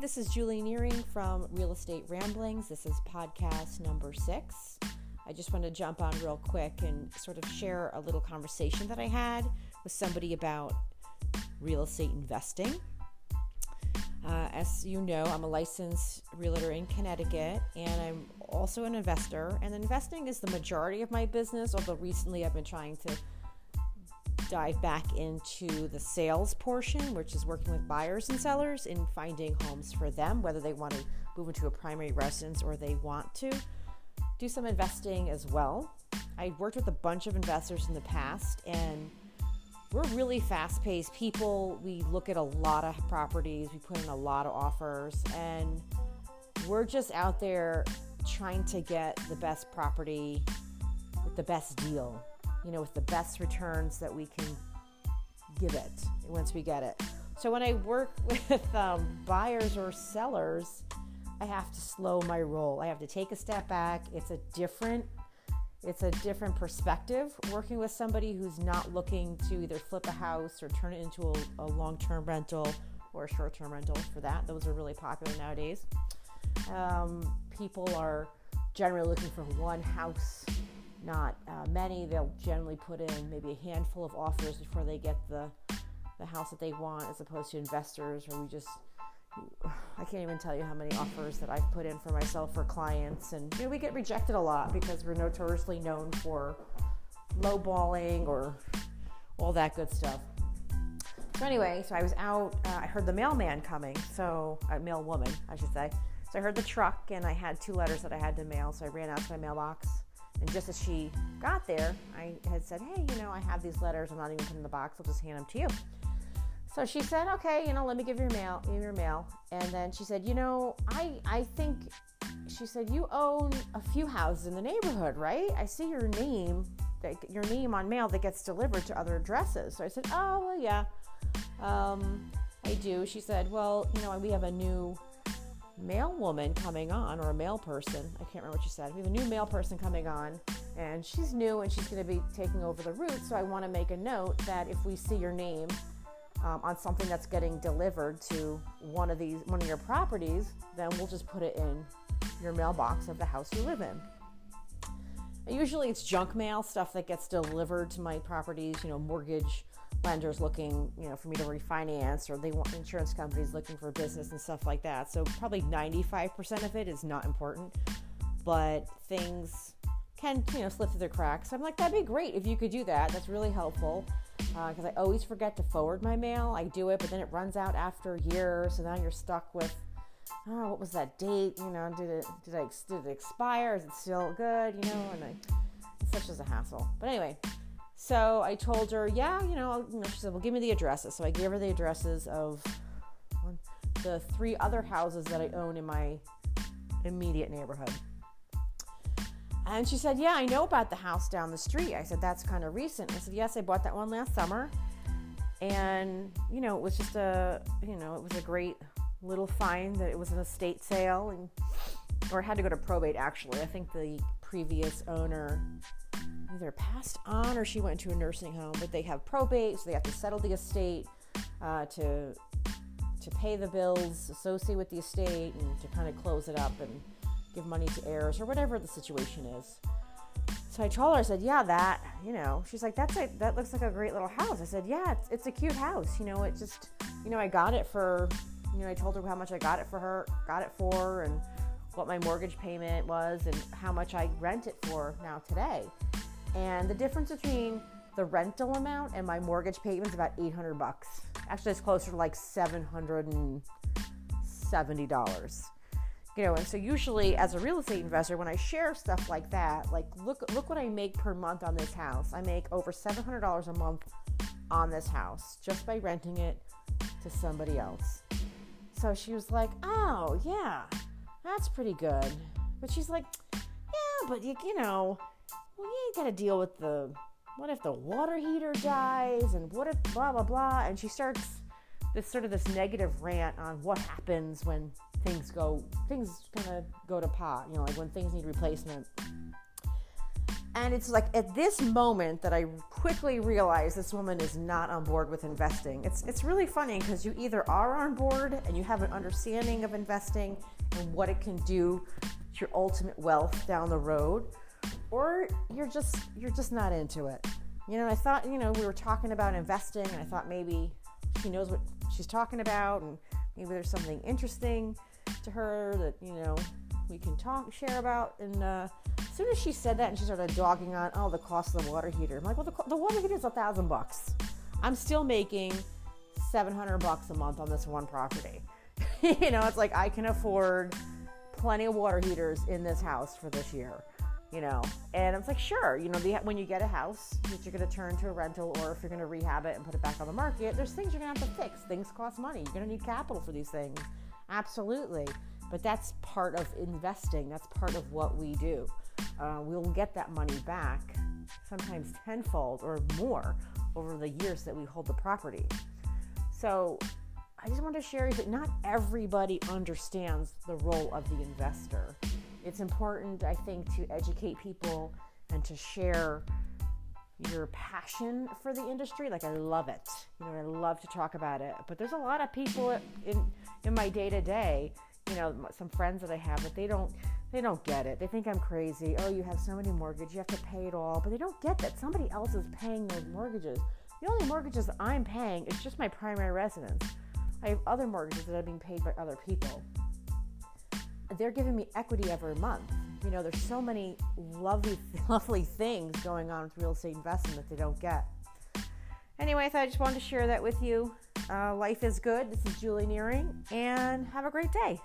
this is Julie Nearing from Real Estate Ramblings. This is podcast number six. I just want to jump on real quick and sort of share a little conversation that I had with somebody about real estate investing. Uh, as you know, I'm a licensed realtor in Connecticut and I'm also an investor. And investing is the majority of my business, although recently I've been trying to dive back into the sales portion, which is working with buyers and sellers in finding homes for them, whether they want to move into a primary residence or they want to do some investing as well. I worked with a bunch of investors in the past, and we're really fast paced people. We look at a lot of properties, we put in a lot of offers, and we're just out there trying to get the best property with the best deal you know, with the best returns that we can give it once we get it. So when I work with um, buyers or sellers, I have to slow my roll. I have to take a step back. It's a different it's a different perspective working with somebody who's not looking to either flip a house or turn it into a, a long-term rental or a short-term rental for that. Those are really popular nowadays. Um, people are generally looking for one house not uh, many. They'll generally put in maybe a handful of offers before they get the the house that they want, as opposed to investors, or we just I can't even tell you how many offers that I've put in for myself for clients, and you know we get rejected a lot because we're notoriously known for lowballing or all that good stuff. So anyway, so I was out. Uh, I heard the mailman coming, so a mail woman, I should say. So I heard the truck, and I had two letters that I had to mail. So I ran out to my mailbox, and just as she got there, I had said, Hey, you know, I have these letters. I'm not even putting in the box. I'll just hand them to you. So she said, Okay, you know, let me give you your mail, your mail. And then she said, You know, I, I think, she said, You own a few houses in the neighborhood, right? I see your name, your name on mail that gets delivered to other addresses. So I said, Oh, well, yeah, um, I do. She said, Well, you know, we have a new male woman coming on, or a male person. I can't remember what she said. We have a new male person coming on, and she's new and she's going to be taking over the route. So I want to make a note that if we see your name um, on something that's getting delivered to one of these, one of your properties, then we'll just put it in your mailbox of the house you live in. Usually it's junk mail stuff that gets delivered to my properties, you know, mortgage lenders looking, you know, for me to refinance, or they want insurance companies looking for business and stuff like that. So probably 95% of it is not important, but things can, you know, slip through the cracks. I'm like, that'd be great if you could do that. That's really helpful because uh, I always forget to forward my mail. I do it, but then it runs out after a year, so now you're stuck with. Oh, what was that date? You know, did it did I did it expire? Is it still good? You know, and I, it's such as a hassle. But anyway, so I told her, yeah, you know, she said, well, give me the addresses. So I gave her the addresses of the three other houses that I own in my immediate neighborhood. And she said, yeah, I know about the house down the street. I said, that's kind of recent. I said, yes, I bought that one last summer. And, you know, it was just a, you know, it was a great little find that it was an estate sale and, or it had to go to probate actually. I think the previous owner either passed on or she went to a nursing home, but they have probate, so they have to settle the estate uh, to to pay the bills associated with the estate and to kind of close it up and give money to heirs or whatever the situation is. So I told her, I said, yeah, that, you know, she's like, that's a, that looks like a great little house. I said, yeah, it's, it's a cute house. You know, it just, you know, I got it for, you know, I told her how much I got it for her, got it for, and what my mortgage payment was and how much I rent it for now today. And the difference between the rental amount and my mortgage payment is about 800 bucks. Actually, it's closer to like $770. You know, and so usually as a real estate investor, when I share stuff like that, like look look what I make per month on this house. I make over $700 a month on this house just by renting it to somebody else. So she was like, "Oh, yeah. That's pretty good." But she's like, "Yeah, but you, you know, well, you ain't got to deal with the what if the water heater dies and what if blah blah blah and she starts this sort of this negative rant on what happens when things go things kind of go to pot you know like when things need replacement And it's like at this moment that I quickly realize this woman is not on board with investing. It's it's really funny because you either are on board and you have an understanding of investing and what it can do to your ultimate wealth down the road, or you're just you're just not into it. You know, I thought, you know, we were talking about investing and I thought maybe she knows what she's talking about and maybe there's something interesting to her that, you know, we can talk, share about. And uh, as soon as she said that and she started dogging on, oh, the cost of the water heater, I'm like, well, the, the water heater is a thousand bucks. I'm still making 700 bucks a month on this one property. you know, it's like I can afford plenty of water heaters in this house for this year. You know, and I was like, sure, you know, the, when you get a house that you're going to turn to a rental or if you're going to rehab it and put it back on the market, there's things you're going to have to fix. Things cost money. You're going to need capital for these things. Absolutely. But that's part of investing. That's part of what we do. Uh, we'll get that money back, sometimes tenfold or more, over the years that we hold the property. So I just want to share that not everybody understands the role of the investor. It's important, I think, to educate people and to share your passion for the industry. Like I love it. You know, I love to talk about it. But there's a lot of people in in my day to day you know, some friends that I have that they don't they don't get it. They think I'm crazy. Oh, you have so many mortgages, you have to pay it all. But they don't get that somebody else is paying those mortgages. The only mortgages I'm paying is just my primary residence. I have other mortgages that are being paid by other people. They're giving me equity every month. You know, there's so many lovely, lovely things going on with real estate investment that they don't get. Anyway, I I just wanted to share that with you. Uh, life is good. This is Julie Nearing, and have a great day.